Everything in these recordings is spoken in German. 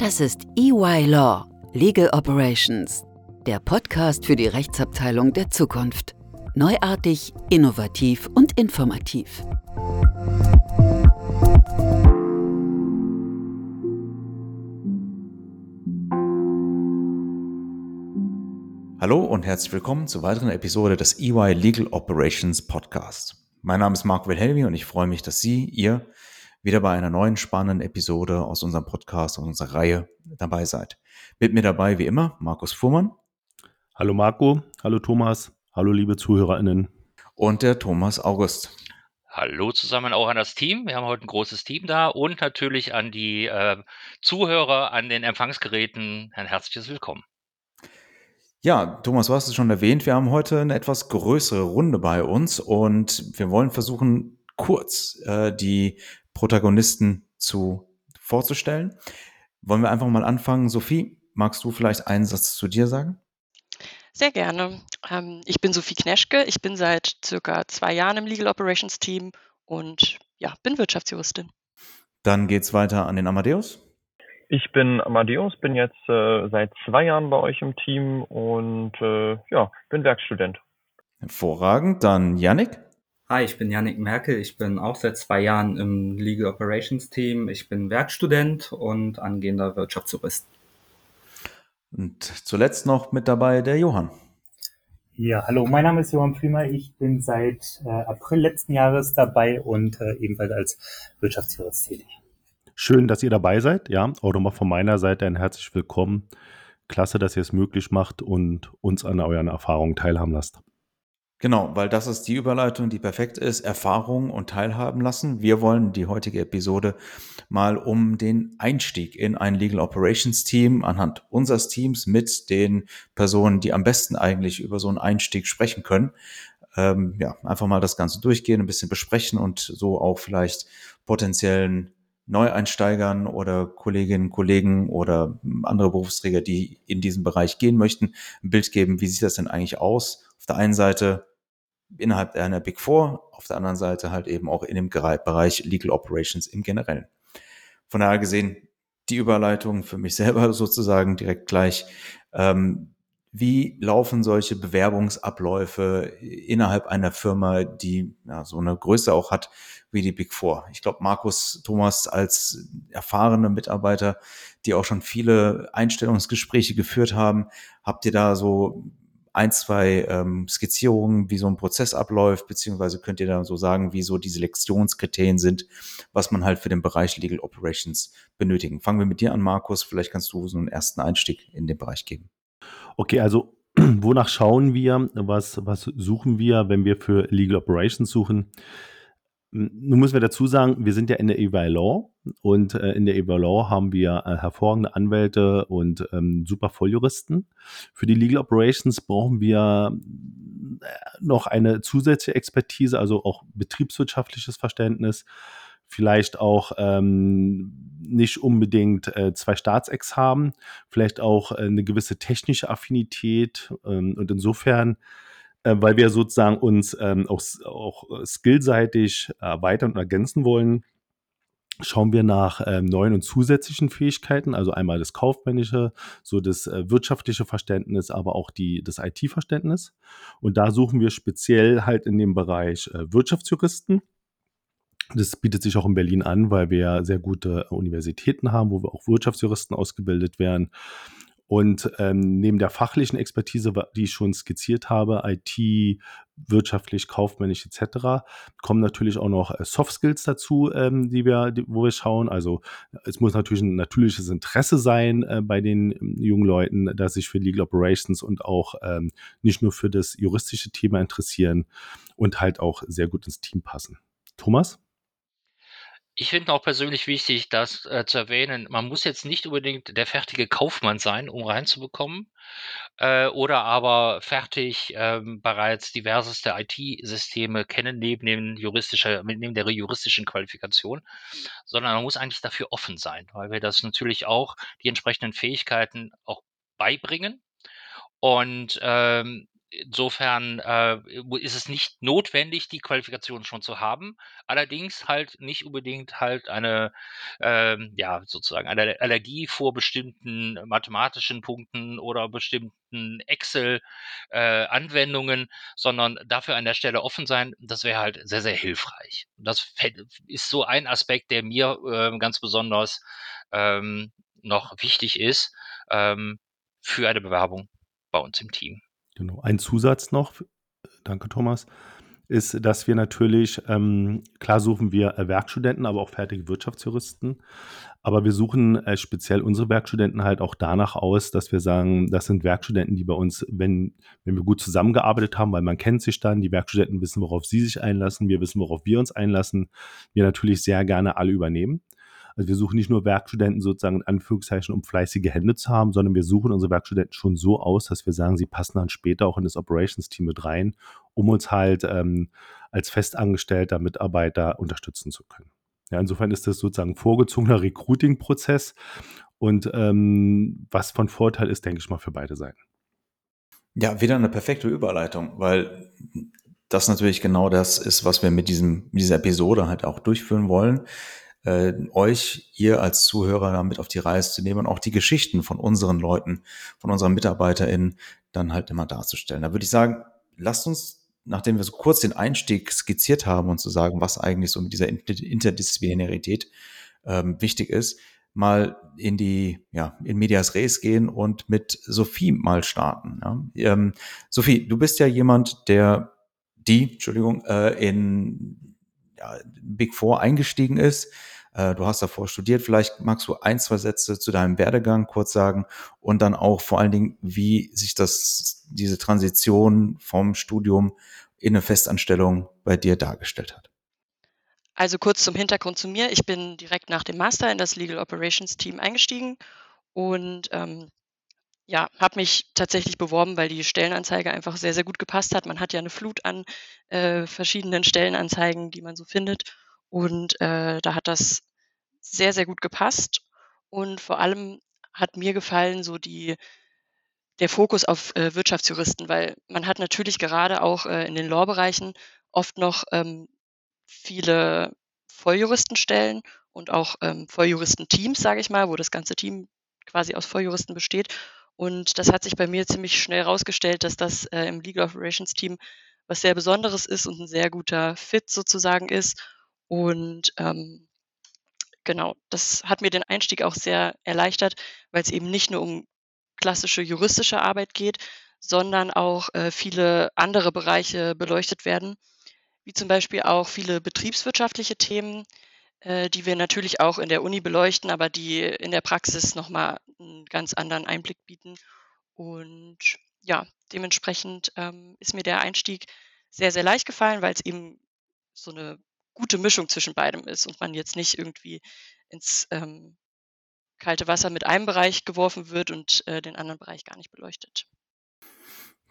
Das ist EY Law, Legal Operations, der Podcast für die Rechtsabteilung der Zukunft. Neuartig, innovativ und informativ. Hallo und herzlich willkommen zur weiteren Episode des EY Legal Operations Podcast. Mein Name ist Marc Wilhelmi und ich freue mich, dass Sie, ihr, wieder bei einer neuen spannenden Episode aus unserem Podcast, aus unserer Reihe dabei seid. Mit mir dabei, wie immer, Markus Fuhrmann. Hallo Marco, hallo Thomas, hallo liebe ZuhörerInnen. Und der Thomas August. Hallo zusammen auch an das Team. Wir haben heute ein großes Team da und natürlich an die äh, Zuhörer an den Empfangsgeräten ein herzliches Willkommen. Ja, Thomas, du hast es schon erwähnt, wir haben heute eine etwas größere Runde bei uns und wir wollen versuchen, kurz äh, die Protagonisten zu vorzustellen. Wollen wir einfach mal anfangen? Sophie, magst du vielleicht einen Satz zu dir sagen? Sehr gerne. Ähm, ich bin Sophie Kneschke. Ich bin seit circa zwei Jahren im Legal Operations Team und ja, bin Wirtschaftsjuristin. Dann geht's weiter an den Amadeus. Ich bin Amadeus, bin jetzt äh, seit zwei Jahren bei euch im Team und äh, ja, bin Werkstudent. Hervorragend. Dann Yannick. Hi, ich bin Yannick Merkel. Ich bin auch seit zwei Jahren im Legal Operations Team. Ich bin Werkstudent und angehender Wirtschaftsjurist. Und zuletzt noch mit dabei der Johann. Ja, hallo, mein Name ist Johann Prima. Ich bin seit äh, April letzten Jahres dabei und äh, ebenfalls als Wirtschaftsjurist tätig. Schön, dass ihr dabei seid. Ja, auch nochmal von meiner Seite ein herzlich willkommen. Klasse, dass ihr es möglich macht und uns an euren Erfahrungen teilhaben lasst. Genau, weil das ist die Überleitung, die perfekt ist. Erfahrung und teilhaben lassen. Wir wollen die heutige Episode mal um den Einstieg in ein Legal Operations Team anhand unseres Teams mit den Personen, die am besten eigentlich über so einen Einstieg sprechen können. Ähm, ja, einfach mal das Ganze durchgehen, ein bisschen besprechen und so auch vielleicht potenziellen Neueinsteigern oder Kolleginnen, Kollegen oder andere Berufsträger, die in diesen Bereich gehen möchten, ein Bild geben, wie sieht das denn eigentlich aus? Auf der einen Seite innerhalb einer Big Four, auf der anderen Seite halt eben auch in dem Bereich Legal Operations im Generellen. Von daher gesehen, die Überleitung für mich selber sozusagen direkt gleich. Ähm, wie laufen solche Bewerbungsabläufe innerhalb einer Firma, die ja, so eine Größe auch hat wie die Big Four? Ich glaube, Markus Thomas als erfahrene Mitarbeiter, die auch schon viele Einstellungsgespräche geführt haben, habt ihr da so ein, zwei ähm, Skizzierungen, wie so ein Prozess abläuft, beziehungsweise könnt ihr da so sagen, wie so die Selektionskriterien sind, was man halt für den Bereich Legal Operations benötigen. Fangen wir mit dir an, Markus. Vielleicht kannst du so einen ersten Einstieg in den Bereich geben. Okay, also wonach schauen wir? Was, was suchen wir, wenn wir für Legal Operations suchen? Nun müssen wir dazu sagen, wir sind ja in der EY Law und äh, in der EY Law haben wir äh, hervorragende Anwälte und ähm, super Volljuristen. Für die Legal Operations brauchen wir äh, noch eine zusätzliche Expertise, also auch betriebswirtschaftliches Verständnis, vielleicht auch ähm, nicht unbedingt äh, zwei Staatsex haben, vielleicht auch äh, eine gewisse technische Affinität ähm, und insofern äh, weil wir sozusagen uns ähm, auch, auch skillseitig erweitern und ergänzen wollen, schauen wir nach ähm, neuen und zusätzlichen Fähigkeiten, also einmal das kaufmännische, so das äh, wirtschaftliche Verständnis, aber auch die, das IT-Verständnis. Und da suchen wir speziell halt in dem Bereich äh, Wirtschaftsjuristen. Das bietet sich auch in Berlin an, weil wir sehr gute Universitäten haben, wo wir auch Wirtschaftsjuristen ausgebildet werden. Und ähm, neben der fachlichen Expertise, die ich schon skizziert habe, IT, wirtschaftlich, kaufmännisch etc., kommen natürlich auch noch äh, Soft Skills dazu, ähm, die wir, die, wo wir schauen. Also es muss natürlich ein natürliches Interesse sein äh, bei den ähm, jungen Leuten, dass sich für Legal Operations und auch ähm, nicht nur für das juristische Thema interessieren und halt auch sehr gut ins Team passen. Thomas? Ich finde auch persönlich wichtig, das äh, zu erwähnen, man muss jetzt nicht unbedingt der fertige Kaufmann sein, um reinzubekommen, äh, oder aber fertig ähm, bereits diverseste IT-Systeme kennen neben, dem juristischer, neben der juristischen Qualifikation, sondern man muss eigentlich dafür offen sein, weil wir das natürlich auch die entsprechenden Fähigkeiten auch beibringen. Und ähm, insofern äh, ist es nicht notwendig, die Qualifikation schon zu haben. Allerdings halt nicht unbedingt halt eine, ähm, ja, sozusagen eine Allergie vor bestimmten mathematischen Punkten oder bestimmten Excel-Anwendungen, äh, sondern dafür an der Stelle offen sein. Das wäre halt sehr, sehr hilfreich. Das ist so ein Aspekt, der mir äh, ganz besonders ähm, noch wichtig ist ähm, für eine Bewerbung bei uns im Team. Genau. Ein Zusatz noch, danke Thomas, ist, dass wir natürlich, ähm, klar suchen wir äh, Werkstudenten, aber auch fertige Wirtschaftsjuristen. Aber wir suchen äh, speziell unsere Werkstudenten halt auch danach aus, dass wir sagen, das sind Werkstudenten, die bei uns, wenn, wenn wir gut zusammengearbeitet haben, weil man kennt sich dann, die Werkstudenten wissen, worauf sie sich einlassen, wir wissen, worauf wir uns einlassen, wir natürlich sehr gerne alle übernehmen. Also wir suchen nicht nur Werkstudenten sozusagen in Anführungszeichen, um fleißige Hände zu haben, sondern wir suchen unsere Werkstudenten schon so aus, dass wir sagen, sie passen dann später auch in das Operations-Team mit rein, um uns halt ähm, als festangestellter Mitarbeiter unterstützen zu können. Ja, insofern ist das sozusagen ein vorgezogener Recruiting-Prozess und ähm, was von Vorteil ist, denke ich mal, für beide Seiten. Ja, wieder eine perfekte Überleitung, weil das natürlich genau das ist, was wir mit diesem, mit dieser Episode halt auch durchführen wollen äh, euch, ihr als Zuhörer damit auf die Reise zu nehmen und auch die Geschichten von unseren Leuten, von unseren MitarbeiterInnen dann halt immer darzustellen. Da würde ich sagen, lasst uns, nachdem wir so kurz den Einstieg skizziert haben und zu sagen, was eigentlich so mit dieser Interdisziplinarität ähm, wichtig ist, mal in die, ja, in Medias Res gehen und mit Sophie mal starten. Ja. Ähm, Sophie, du bist ja jemand, der die, Entschuldigung, äh, in ja, Big Four eingestiegen ist. Äh, du hast davor studiert. Vielleicht magst du ein, zwei Sätze zu deinem Werdegang kurz sagen und dann auch vor allen Dingen, wie sich das, diese Transition vom Studium in eine Festanstellung bei dir dargestellt hat. Also kurz zum Hintergrund zu mir. Ich bin direkt nach dem Master in das Legal Operations Team eingestiegen und ähm, ja, habe mich tatsächlich beworben, weil die Stellenanzeige einfach sehr, sehr gut gepasst hat. Man hat ja eine Flut an äh, verschiedenen Stellenanzeigen, die man so findet. Und äh, da hat das sehr, sehr gut gepasst. Und vor allem hat mir gefallen so die, der Fokus auf äh, Wirtschaftsjuristen, weil man hat natürlich gerade auch äh, in den Law-Bereichen oft noch ähm, viele Volljuristenstellen und auch ähm, Volljuristenteams, sage ich mal, wo das ganze Team quasi aus Volljuristen besteht. Und das hat sich bei mir ziemlich schnell herausgestellt, dass das äh, im Legal Operations Team was sehr Besonderes ist und ein sehr guter Fit sozusagen ist. Und ähm, genau, das hat mir den Einstieg auch sehr erleichtert, weil es eben nicht nur um klassische juristische Arbeit geht, sondern auch äh, viele andere Bereiche beleuchtet werden, wie zum Beispiel auch viele betriebswirtschaftliche Themen, die wir natürlich auch in der Uni beleuchten, aber die in der Praxis nochmal einen ganz anderen Einblick bieten. Und ja, dementsprechend ähm, ist mir der Einstieg sehr, sehr leicht gefallen, weil es eben so eine gute Mischung zwischen beidem ist und man jetzt nicht irgendwie ins ähm, kalte Wasser mit einem Bereich geworfen wird und äh, den anderen Bereich gar nicht beleuchtet.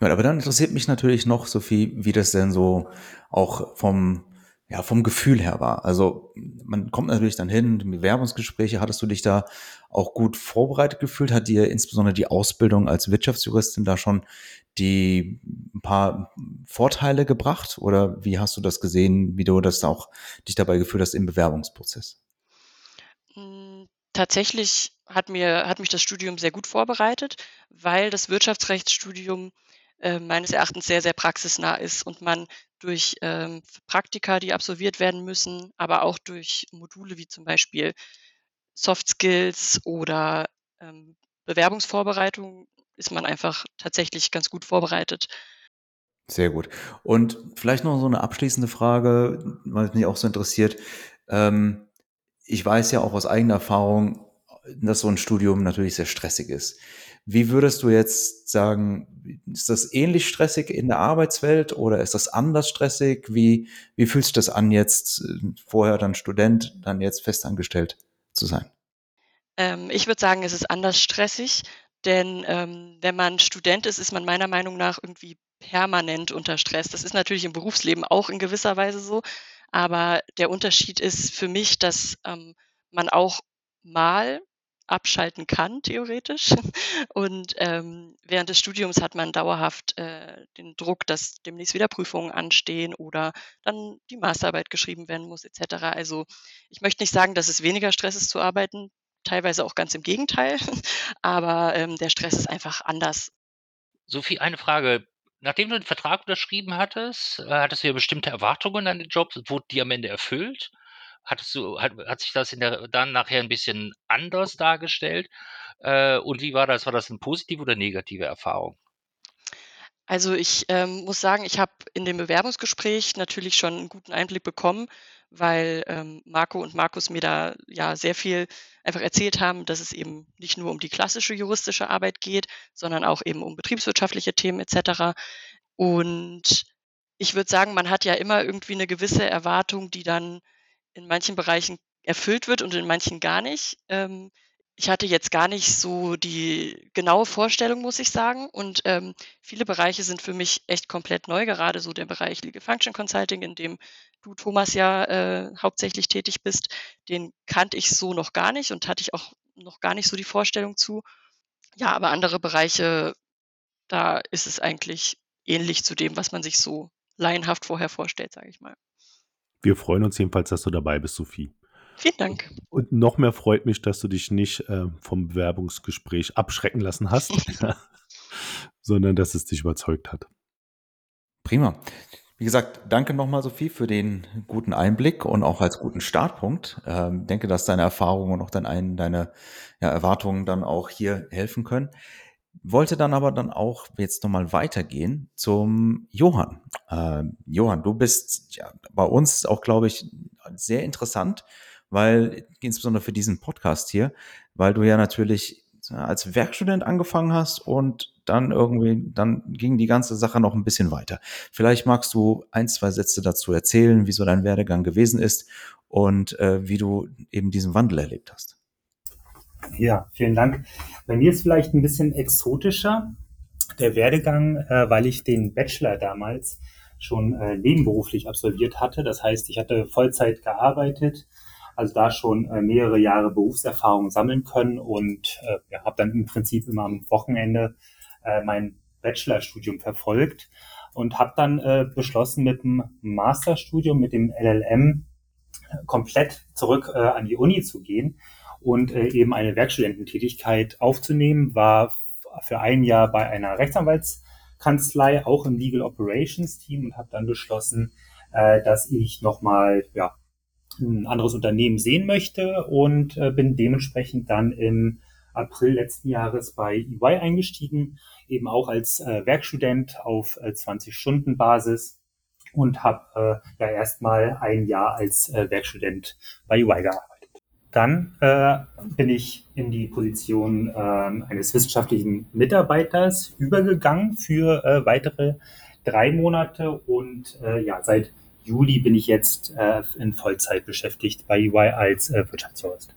Ja, aber dann interessiert mich natürlich noch, Sophie, wie das denn so auch vom ja, vom Gefühl her war. Also man kommt natürlich dann hin, Bewerbungsgespräche, hattest du dich da auch gut vorbereitet gefühlt? Hat dir insbesondere die Ausbildung als Wirtschaftsjuristin da schon die ein paar Vorteile gebracht? Oder wie hast du das gesehen, wie du das auch dich dabei gefühlt hast im Bewerbungsprozess? Hm, tatsächlich hat mir, hat mich das Studium sehr gut vorbereitet, weil das Wirtschaftsrechtsstudium äh, meines Erachtens sehr, sehr praxisnah ist und man durch ähm, Praktika, die absolviert werden müssen, aber auch durch Module wie zum Beispiel Soft Skills oder ähm, Bewerbungsvorbereitung ist man einfach tatsächlich ganz gut vorbereitet. Sehr gut. Und vielleicht noch so eine abschließende Frage, weil es mich auch so interessiert. Ähm, ich weiß ja auch aus eigener Erfahrung, dass so ein Studium natürlich sehr stressig ist. Wie würdest du jetzt sagen, ist das ähnlich stressig in der Arbeitswelt oder ist das anders stressig? Wie, wie fühlst du das an, jetzt äh, vorher dann Student, dann jetzt festangestellt zu sein? Ähm, ich würde sagen, es ist anders stressig, denn ähm, wenn man Student ist, ist man meiner Meinung nach irgendwie permanent unter Stress. Das ist natürlich im Berufsleben auch in gewisser Weise so, aber der Unterschied ist für mich, dass ähm, man auch mal abschalten kann, theoretisch. Und ähm, während des Studiums hat man dauerhaft äh, den Druck, dass demnächst wieder Prüfungen anstehen oder dann die Masterarbeit geschrieben werden muss, etc. Also ich möchte nicht sagen, dass es weniger Stress ist zu arbeiten, teilweise auch ganz im Gegenteil, aber ähm, der Stress ist einfach anders. Sophie, eine Frage. Nachdem du den Vertrag unterschrieben hattest, äh, hattest du ja bestimmte Erwartungen an den Job. Wurden die am Ende erfüllt? Hattest du, hat, hat sich das in der, dann nachher ein bisschen anders dargestellt? Äh, und wie war das? War das eine positive oder negative Erfahrung? Also ich ähm, muss sagen, ich habe in dem Bewerbungsgespräch natürlich schon einen guten Einblick bekommen, weil ähm, Marco und Markus mir da ja sehr viel einfach erzählt haben, dass es eben nicht nur um die klassische juristische Arbeit geht, sondern auch eben um betriebswirtschaftliche Themen etc. Und ich würde sagen, man hat ja immer irgendwie eine gewisse Erwartung, die dann in manchen Bereichen erfüllt wird und in manchen gar nicht. Ähm, ich hatte jetzt gar nicht so die genaue Vorstellung, muss ich sagen. Und ähm, viele Bereiche sind für mich echt komplett neu, gerade so der Bereich Legal Function Consulting, in dem du, Thomas, ja äh, hauptsächlich tätig bist. Den kannte ich so noch gar nicht und hatte ich auch noch gar nicht so die Vorstellung zu. Ja, aber andere Bereiche, da ist es eigentlich ähnlich zu dem, was man sich so laienhaft vorher vorstellt, sage ich mal. Wir freuen uns jedenfalls, dass du dabei bist, Sophie. Vielen Dank. Und noch mehr freut mich, dass du dich nicht äh, vom Bewerbungsgespräch abschrecken lassen hast, sondern dass es dich überzeugt hat. Prima. Wie gesagt, danke nochmal, Sophie, für den guten Einblick und auch als guten Startpunkt. Ähm, denke, dass deine Erfahrungen und auch dein, deine ja, Erwartungen dann auch hier helfen können. Wollte dann aber dann auch jetzt nochmal weitergehen zum Johann. Ähm, Johann, du bist ja, bei uns auch, glaube ich, sehr interessant, weil insbesondere für diesen Podcast hier, weil du ja natürlich als Werkstudent angefangen hast und dann irgendwie, dann ging die ganze Sache noch ein bisschen weiter. Vielleicht magst du ein, zwei Sätze dazu erzählen, wie so dein Werdegang gewesen ist und äh, wie du eben diesen Wandel erlebt hast. Ja, vielen Dank. Bei mir ist vielleicht ein bisschen exotischer der Werdegang, äh, weil ich den Bachelor damals schon äh, nebenberuflich absolviert hatte. Das heißt, ich hatte Vollzeit gearbeitet, also da schon äh, mehrere Jahre Berufserfahrung sammeln können und äh, ja, habe dann im Prinzip immer am Wochenende äh, mein Bachelorstudium verfolgt und habe dann äh, beschlossen, mit dem Masterstudium, mit dem LLM komplett zurück äh, an die Uni zu gehen und äh, eben eine Werkstudententätigkeit aufzunehmen, war für ein Jahr bei einer Rechtsanwaltskanzlei, auch im Legal Operations Team und habe dann beschlossen, äh, dass ich nochmal ja, ein anderes Unternehmen sehen möchte und äh, bin dementsprechend dann im April letzten Jahres bei EY eingestiegen, eben auch als äh, Werkstudent auf äh, 20-Stunden-Basis und habe äh, ja erstmal ein Jahr als äh, Werkstudent bei EY gearbeitet. Dann äh, bin ich in die Position äh, eines wissenschaftlichen Mitarbeiters übergegangen für äh, weitere drei Monate. Und äh, ja, seit Juli bin ich jetzt äh, in Vollzeit beschäftigt bei EY als äh, Wirtschaftsjurist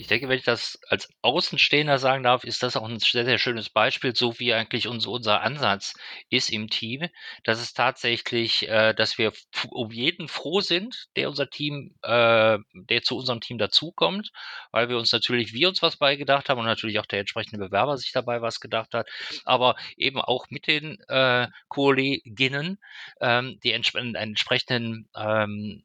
ich denke, wenn ich das als Außenstehender sagen darf, ist das auch ein sehr, sehr schönes Beispiel, so wie eigentlich unser, unser Ansatz ist im Team, dass es tatsächlich, äh, dass wir um jeden froh sind, der unser Team, äh, der zu unserem Team dazukommt, weil wir uns natürlich, wir uns was beigedacht haben und natürlich auch der entsprechende Bewerber sich dabei was gedacht hat, aber eben auch mit den äh, Kolleginnen, ähm, die entsp einen entsprechenden ähm,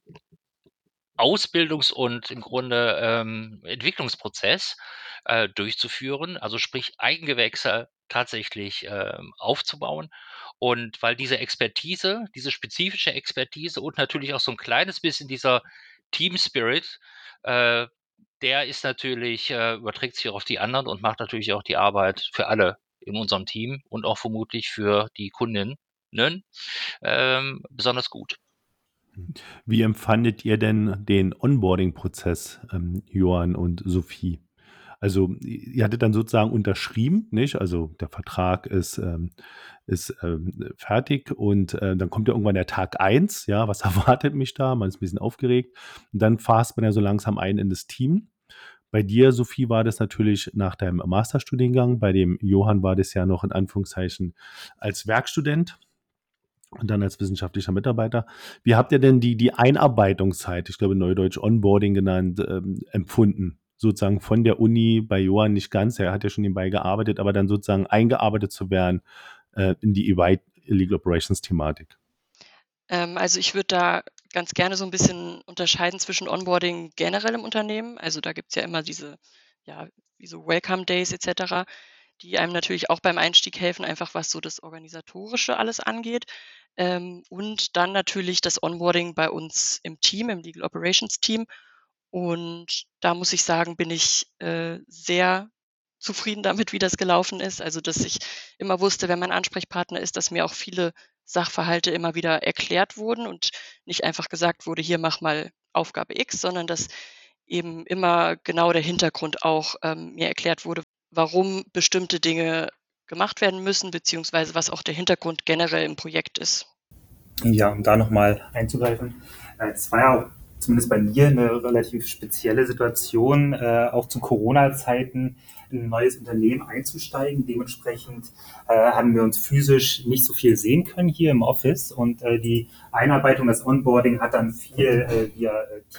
Ausbildungs- und im Grunde ähm, Entwicklungsprozess äh, durchzuführen, also sprich Eigengewächse tatsächlich ähm, aufzubauen. Und weil diese Expertise, diese spezifische Expertise und natürlich auch so ein kleines bisschen dieser Team Spirit, äh, der ist natürlich, äh, überträgt sich auch auf die anderen und macht natürlich auch die Arbeit für alle in unserem Team und auch vermutlich für die Kundinnen ähm, besonders gut. Wie empfandet ihr denn den Onboarding-Prozess, ähm, Johann und Sophie? Also, ihr hattet dann sozusagen unterschrieben, nicht? Also, der Vertrag ist, ähm, ist ähm, fertig und äh, dann kommt ja irgendwann der Tag 1, ja, was erwartet mich da? Man ist ein bisschen aufgeregt. Und dann fasst man ja so langsam ein in das Team. Bei dir, Sophie, war das natürlich nach deinem Masterstudiengang. Bei dem Johann war das ja noch in Anführungszeichen als Werkstudent und dann als wissenschaftlicher Mitarbeiter. Wie habt ihr denn die, die Einarbeitungszeit, ich glaube Neudeutsch Onboarding genannt, ähm, empfunden? sozusagen von der Uni bei Johann nicht ganz, er hat ja schon nebenbei gearbeitet, aber dann sozusagen eingearbeitet zu werden äh, in die EY Legal Operations Thematik? Ähm, also ich würde da ganz gerne so ein bisschen unterscheiden zwischen Onboarding generell im Unternehmen. Also da gibt es ja immer diese, ja, wie so Welcome Days etc., die einem natürlich auch beim Einstieg helfen, einfach was so das Organisatorische alles angeht. Ähm, und dann natürlich das Onboarding bei uns im Team, im Legal Operations Team. Und da muss ich sagen, bin ich äh, sehr zufrieden damit, wie das gelaufen ist. Also, dass ich immer wusste, wenn mein Ansprechpartner ist, dass mir auch viele Sachverhalte immer wieder erklärt wurden und nicht einfach gesagt wurde, hier mach mal Aufgabe X, sondern dass eben immer genau der Hintergrund auch ähm, mir erklärt wurde, warum bestimmte Dinge gemacht werden müssen, beziehungsweise was auch der Hintergrund generell im Projekt ist. Ja, um da nochmal einzugreifen. Äh, es war ja auch zumindest bei mir eine relativ spezielle Situation, äh, auch zu Corona-Zeiten in ein neues Unternehmen einzusteigen. Dementsprechend äh, haben wir uns physisch nicht so viel sehen können hier im Office und die Einarbeitung, das Onboarding hat dann viel via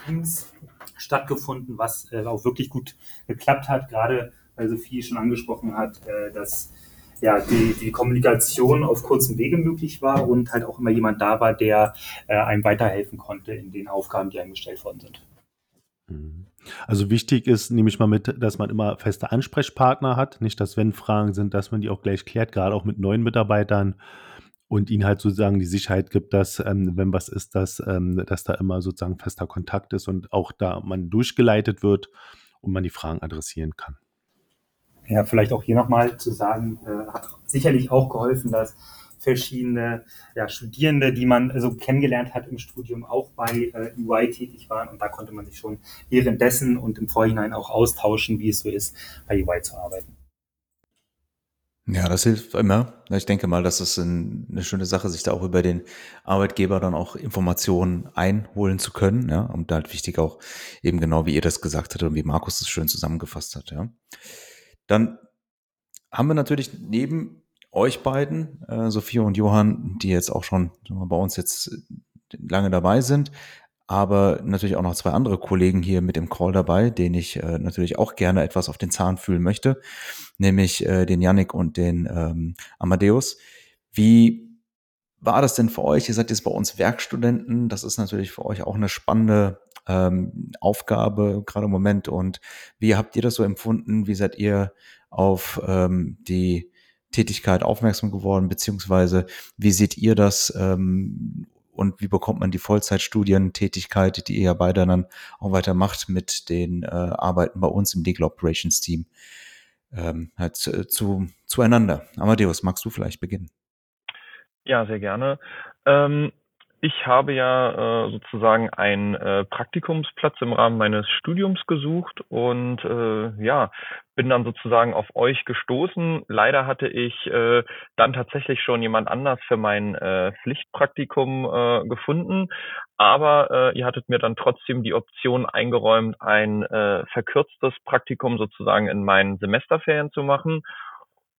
Teams stattgefunden, was auch wirklich gut geklappt hat, gerade weil Sophie schon angesprochen hat, dass ja, die, die Kommunikation auf kurzem Wege möglich war und halt auch immer jemand da war, der äh, einem weiterhelfen konnte in den Aufgaben, die einem gestellt worden sind. Mhm. Also wichtig ist, nehme ich mal mit, dass man immer feste Ansprechpartner hat. Nicht, dass wenn Fragen sind, dass man die auch gleich klärt, gerade auch mit neuen Mitarbeitern und ihnen halt sozusagen die Sicherheit gibt, dass, ähm, wenn was ist, dass, ähm, dass da immer sozusagen fester Kontakt ist und auch da man durchgeleitet wird und man die Fragen adressieren kann. Ja, vielleicht auch hier nochmal zu sagen, äh, hat sicherlich auch geholfen, dass verschiedene ja, Studierende, die man so also kennengelernt hat im Studium, auch bei äh, UI tätig waren. Und da konnte man sich schon währenddessen und im Vorhinein auch austauschen, wie es so ist, bei UI zu arbeiten. Ja, das hilft immer. Ich denke mal, das ist eine schöne Sache, sich da auch über den Arbeitgeber dann auch Informationen einholen zu können. Ja, und halt wichtig auch eben genau, wie ihr das gesagt habt und wie Markus das schön zusammengefasst hat. Ja. Dann haben wir natürlich neben euch beiden, äh, Sophia und Johann, die jetzt auch schon bei uns jetzt äh, lange dabei sind, aber natürlich auch noch zwei andere Kollegen hier mit im Call dabei, denen ich äh, natürlich auch gerne etwas auf den Zahn fühlen möchte, nämlich äh, den Yannick und den ähm, Amadeus. Wie war das denn für euch? Ihr seid jetzt bei uns Werkstudenten. Das ist natürlich für euch auch eine spannende ähm, Aufgabe gerade im Moment. Und wie habt ihr das so empfunden? Wie seid ihr auf ähm, die Tätigkeit aufmerksam geworden? Beziehungsweise wie seht ihr das? Ähm, und wie bekommt man die Vollzeitstudientätigkeit, die ihr ja beide dann auch weiter macht mit den äh, Arbeiten bei uns im Legal Operations Team ähm, halt, äh, zu, zueinander? Amadeus, magst du vielleicht beginnen? Ja, sehr gerne. Ähm, ich habe ja äh, sozusagen einen äh, Praktikumsplatz im Rahmen meines Studiums gesucht und äh, ja, bin dann sozusagen auf euch gestoßen. Leider hatte ich äh, dann tatsächlich schon jemand anders für mein äh, Pflichtpraktikum äh, gefunden, aber äh, ihr hattet mir dann trotzdem die Option eingeräumt, ein äh, verkürztes Praktikum sozusagen in meinen Semesterferien zu machen.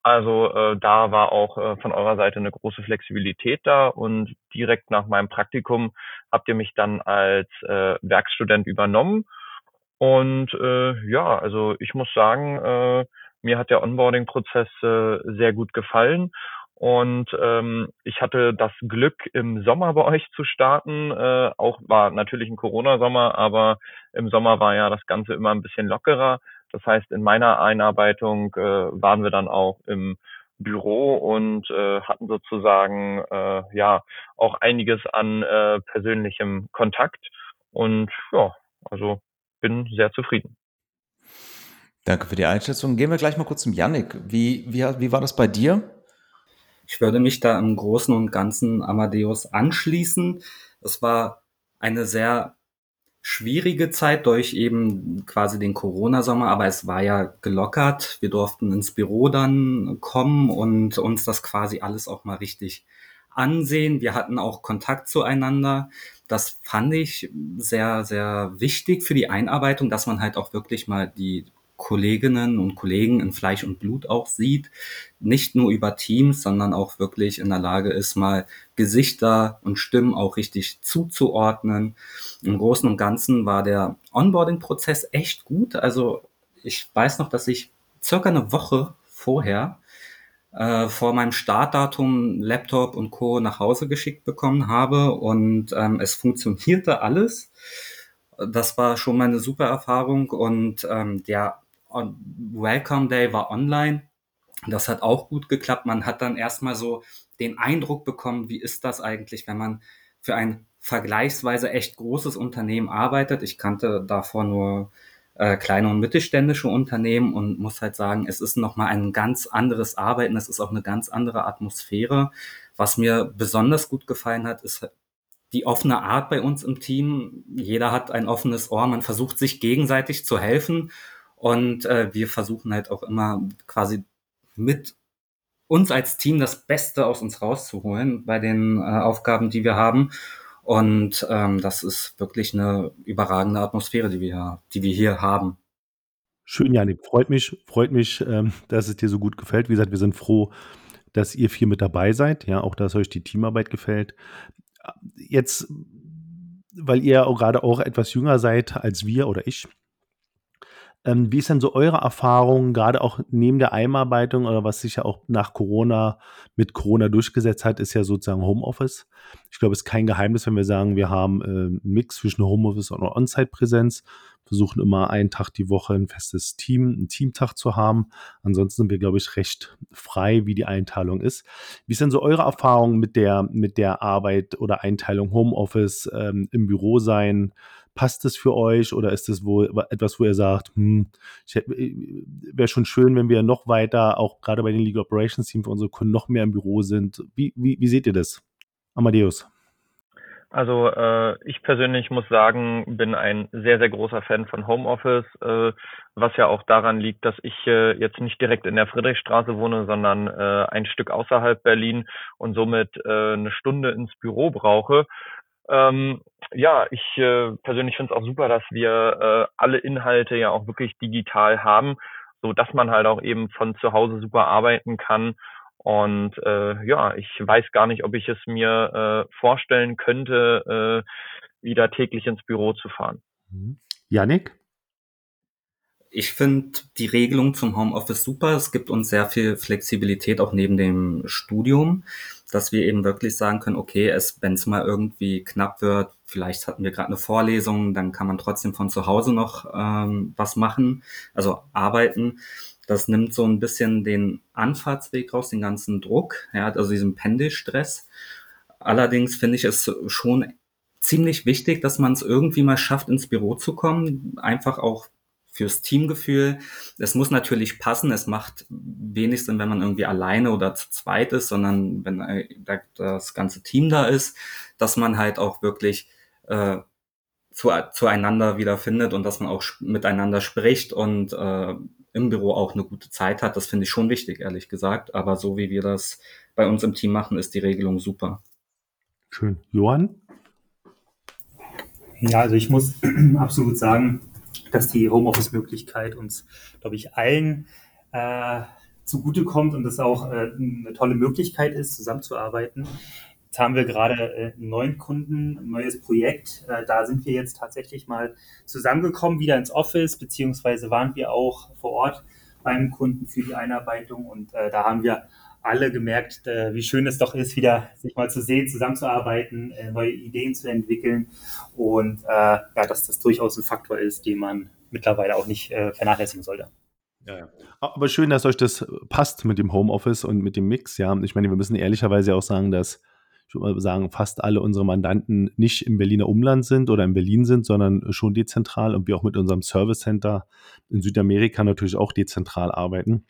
Also äh, da war auch äh, von eurer Seite eine große Flexibilität da und direkt nach meinem Praktikum habt ihr mich dann als äh, Werkstudent übernommen. Und äh, ja, also ich muss sagen, äh, mir hat der Onboarding-Prozess äh, sehr gut gefallen. Und ähm, ich hatte das Glück, im Sommer bei euch zu starten. Äh, auch war natürlich ein Corona-Sommer, aber im Sommer war ja das Ganze immer ein bisschen lockerer. Das heißt, in meiner Einarbeitung äh, waren wir dann auch im Büro und äh, hatten sozusagen äh, ja auch einiges an äh, persönlichem Kontakt und ja, also bin sehr zufrieden. Danke für die Einschätzung. Gehen wir gleich mal kurz zum Yannick. Wie, wie, wie war das bei dir? Ich würde mich da im Großen und Ganzen Amadeus anschließen. Es war eine sehr schwierige Zeit durch eben quasi den Corona-Sommer, aber es war ja gelockert. Wir durften ins Büro dann kommen und uns das quasi alles auch mal richtig ansehen. Wir hatten auch Kontakt zueinander. Das fand ich sehr, sehr wichtig für die Einarbeitung, dass man halt auch wirklich mal die Kolleginnen und Kollegen in Fleisch und Blut auch sieht, nicht nur über Teams, sondern auch wirklich in der Lage ist, mal Gesichter und Stimmen auch richtig zuzuordnen. Im Großen und Ganzen war der Onboarding-Prozess echt gut. Also ich weiß noch, dass ich circa eine Woche vorher äh, vor meinem Startdatum Laptop und Co. nach Hause geschickt bekommen habe und ähm, es funktionierte alles. Das war schon mal eine super Erfahrung und ähm, der Welcome Day war online. Das hat auch gut geklappt. Man hat dann erstmal so den Eindruck bekommen, wie ist das eigentlich, wenn man für ein vergleichsweise echt großes Unternehmen arbeitet. Ich kannte davor nur äh, kleine und mittelständische Unternehmen und muss halt sagen, es ist nochmal ein ganz anderes Arbeiten, es ist auch eine ganz andere Atmosphäre. Was mir besonders gut gefallen hat, ist die offene Art bei uns im Team. Jeder hat ein offenes Ohr, man versucht sich gegenseitig zu helfen und äh, wir versuchen halt auch immer quasi mit uns als Team das Beste aus uns rauszuholen bei den äh, Aufgaben, die wir haben. Und ähm, das ist wirklich eine überragende Atmosphäre, die wir, die wir hier haben. Schön, Janik. Freut mich, freut mich, ähm, dass es dir so gut gefällt. Wie gesagt, wir sind froh, dass ihr vier mit dabei seid. Ja, auch dass euch die Teamarbeit gefällt. Jetzt, weil ihr auch gerade auch etwas jünger seid als wir oder ich, ähm, wie ist denn so eure Erfahrung, gerade auch neben der Einarbeitung oder was sich ja auch nach Corona mit Corona durchgesetzt hat, ist ja sozusagen Homeoffice. Ich glaube, es ist kein Geheimnis, wenn wir sagen, wir haben äh, einen Mix zwischen Homeoffice und On-Site-Präsenz, versuchen immer einen Tag die Woche ein festes Team, einen Teamtag zu haben. Ansonsten sind wir, glaube ich, recht frei, wie die Einteilung ist. Wie ist denn so eure Erfahrung mit der, mit der Arbeit oder Einteilung Homeoffice, ähm, im Büro sein? Passt es für euch oder ist es wo, etwas, wo ihr sagt, hm, äh, wäre schon schön, wenn wir noch weiter, auch gerade bei den Legal Operations Team für unsere Kunden noch mehr im Büro sind? Wie, wie, wie seht ihr das? Amadeus. Also äh, ich persönlich muss sagen, bin ein sehr, sehr großer Fan von Homeoffice, äh, was ja auch daran liegt, dass ich äh, jetzt nicht direkt in der Friedrichstraße wohne, sondern äh, ein Stück außerhalb Berlin und somit äh, eine Stunde ins Büro brauche. Ähm, ja, ich äh, persönlich finde es auch super, dass wir äh, alle Inhalte ja auch wirklich digital haben, so dass man halt auch eben von zu Hause super arbeiten kann. Und äh, ja, ich weiß gar nicht, ob ich es mir äh, vorstellen könnte, äh, wieder täglich ins Büro zu fahren. Mhm. Janik? Ich finde die Regelung zum Homeoffice super. Es gibt uns sehr viel Flexibilität auch neben dem Studium dass wir eben wirklich sagen können, okay, es, wenn es mal irgendwie knapp wird, vielleicht hatten wir gerade eine Vorlesung, dann kann man trotzdem von zu Hause noch ähm, was machen, also arbeiten. Das nimmt so ein bisschen den Anfahrtsweg raus, den ganzen Druck, ja, also diesen Pendelstress. Allerdings finde ich es schon ziemlich wichtig, dass man es irgendwie mal schafft, ins Büro zu kommen, einfach auch fürs Teamgefühl. Es muss natürlich passen. Es macht wenig Sinn, wenn man irgendwie alleine oder zu zweit ist, sondern wenn äh, das ganze Team da ist, dass man halt auch wirklich äh, zu, zueinander wiederfindet und dass man auch miteinander spricht und äh, im Büro auch eine gute Zeit hat. Das finde ich schon wichtig, ehrlich gesagt. Aber so wie wir das bei uns im Team machen, ist die Regelung super. Schön. Johann? Ja, also ich muss absolut sagen, dass die Homeoffice-Möglichkeit uns, glaube ich, allen äh, zugutekommt und das auch äh, eine tolle Möglichkeit ist, zusammenzuarbeiten. Jetzt haben wir gerade äh, einen neuen Kunden, ein neues Projekt. Äh, da sind wir jetzt tatsächlich mal zusammengekommen, wieder ins Office, beziehungsweise waren wir auch vor Ort beim Kunden für die Einarbeitung und äh, da haben wir alle gemerkt, äh, wie schön es doch ist, wieder sich mal zu sehen, zusammenzuarbeiten, äh, neue Ideen zu entwickeln und äh, ja, dass das durchaus ein Faktor ist, den man mittlerweile auch nicht äh, vernachlässigen sollte. Ja, ja. Aber schön, dass euch das passt mit dem Homeoffice und mit dem Mix. Ja, ich meine, wir müssen ehrlicherweise auch sagen, dass ich würde mal sagen, fast alle unsere Mandanten nicht im Berliner Umland sind oder in Berlin sind, sondern schon dezentral und wir auch mit unserem Service Center in Südamerika natürlich auch dezentral arbeiten.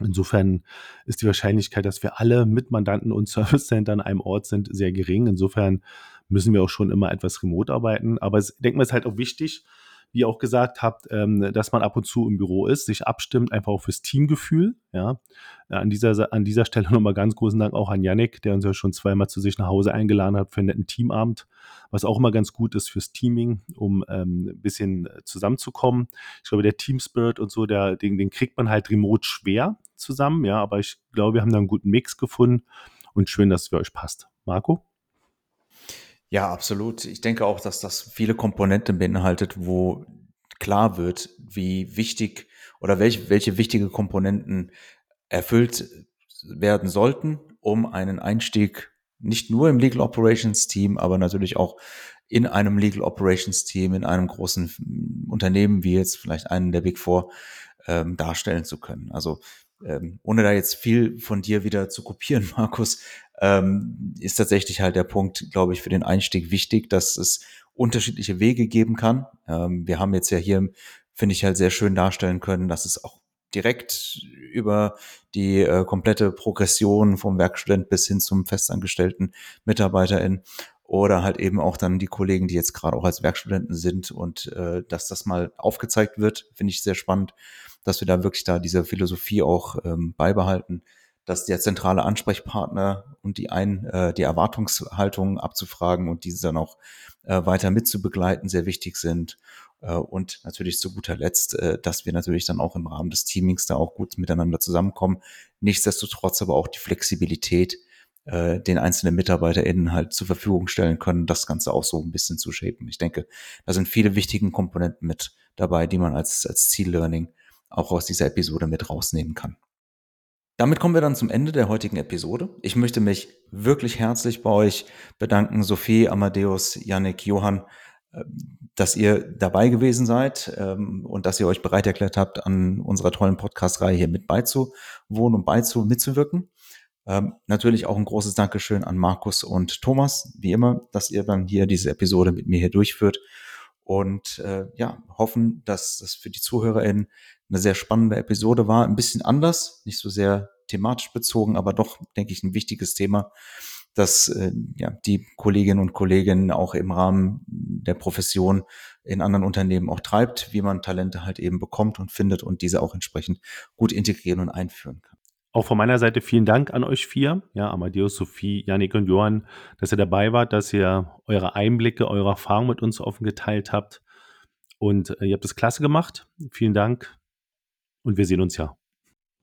Insofern ist die Wahrscheinlichkeit, dass wir alle mit Mandanten und Service Center an einem Ort sind, sehr gering. Insofern müssen wir auch schon immer etwas remote arbeiten. Aber ich denke mal, es ist halt auch wichtig, wie ihr auch gesagt habt, ähm, dass man ab und zu im Büro ist, sich abstimmt, einfach auch fürs Teamgefühl. Ja. An dieser, an dieser Stelle nochmal ganz großen Dank auch an Yannick, der uns ja schon zweimal zu sich nach Hause eingeladen hat für einen netten Teamabend, was auch immer ganz gut ist fürs Teaming, um ähm, ein bisschen zusammenzukommen. Ich glaube, der Team Spirit und so, der, den, den kriegt man halt remote schwer zusammen, ja, aber ich glaube, wir haben da einen guten Mix gefunden und schön, dass es für euch passt. Marco? Ja, absolut. Ich denke auch, dass das viele Komponenten beinhaltet, wo klar wird, wie wichtig oder welche, welche wichtige Komponenten erfüllt werden sollten, um einen Einstieg nicht nur im Legal Operations Team, aber natürlich auch in einem Legal Operations Team, in einem großen Unternehmen wie jetzt vielleicht einen der Big Four ähm, darstellen zu können. Also ähm, ohne da jetzt viel von dir wieder zu kopieren, Markus, ähm, ist tatsächlich halt der Punkt, glaube ich, für den Einstieg wichtig, dass es unterschiedliche Wege geben kann. Ähm, wir haben jetzt ja hier, finde ich, halt sehr schön darstellen können, dass es auch direkt über die äh, komplette Progression vom Werkstudent bis hin zum festangestellten Mitarbeiterin oder halt eben auch dann die Kollegen, die jetzt gerade auch als Werkstudenten sind und äh, dass das mal aufgezeigt wird, finde ich sehr spannend, dass wir da wirklich da diese Philosophie auch ähm, beibehalten, dass der zentrale Ansprechpartner und die ein äh, die Erwartungshaltung abzufragen und diese dann auch äh, weiter mitzubegleiten sehr wichtig sind äh, und natürlich zu guter Letzt, äh, dass wir natürlich dann auch im Rahmen des Teamings da auch gut miteinander zusammenkommen. Nichtsdestotrotz aber auch die Flexibilität, äh, den einzelnen MitarbeiterInnen halt zur Verfügung stellen können, das Ganze auch so ein bisschen zu shapen. Ich denke, da sind viele wichtige Komponenten mit dabei, die man als, als Ziellearning auch aus dieser Episode mit rausnehmen kann. Damit kommen wir dann zum Ende der heutigen Episode. Ich möchte mich wirklich herzlich bei euch bedanken, Sophie, Amadeus, Yannick, Johann, dass ihr dabei gewesen seid ähm, und dass ihr euch bereit erklärt habt, an unserer tollen Podcast-Reihe hier mit beizuwohnen und beizu mitzuwirken. Ähm, natürlich auch ein großes Dankeschön an Markus und Thomas, wie immer, dass ihr dann hier diese Episode mit mir hier durchführt und äh, ja, hoffen, dass das für die ZuhörerInnen eine sehr spannende Episode war. Ein bisschen anders, nicht so sehr thematisch bezogen, aber doch, denke ich, ein wichtiges Thema dass äh, ja, die Kolleginnen und Kollegen auch im Rahmen der Profession in anderen Unternehmen auch treibt, wie man Talente halt eben bekommt und findet und diese auch entsprechend gut integrieren und einführen kann. Auch von meiner Seite vielen Dank an euch vier, ja, Amadeus, Sophie, Janik und Johann, dass ihr dabei wart, dass ihr eure Einblicke, eure Erfahrungen mit uns offen geteilt habt. Und äh, ihr habt es klasse gemacht. Vielen Dank. Und wir sehen uns ja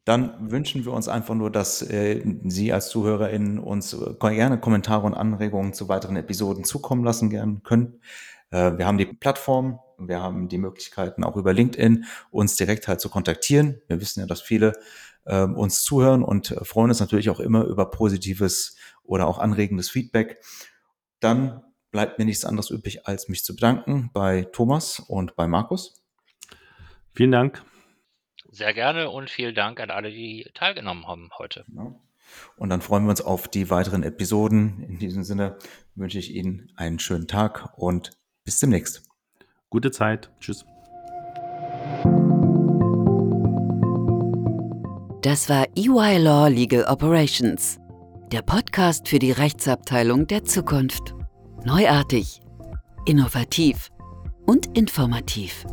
dann wünschen wir uns einfach nur, dass äh, Sie als ZuhörerInnen uns äh, gerne Kommentare und Anregungen zu weiteren Episoden zukommen lassen gern können. Äh, wir haben die Plattform, wir haben die Möglichkeiten auch über LinkedIn uns direkt halt zu kontaktieren. Wir wissen ja, dass viele äh, uns zuhören und freuen uns natürlich auch immer über positives oder auch anregendes Feedback. Dann bleibt mir nichts anderes übrig, als mich zu bedanken bei Thomas und bei Markus. Vielen Dank. Sehr gerne und vielen Dank an alle, die teilgenommen haben heute. Genau. Und dann freuen wir uns auf die weiteren Episoden. In diesem Sinne wünsche ich Ihnen einen schönen Tag und bis demnächst. Gute Zeit. Tschüss. Das war EY Law Legal Operations, der Podcast für die Rechtsabteilung der Zukunft. Neuartig, innovativ und informativ.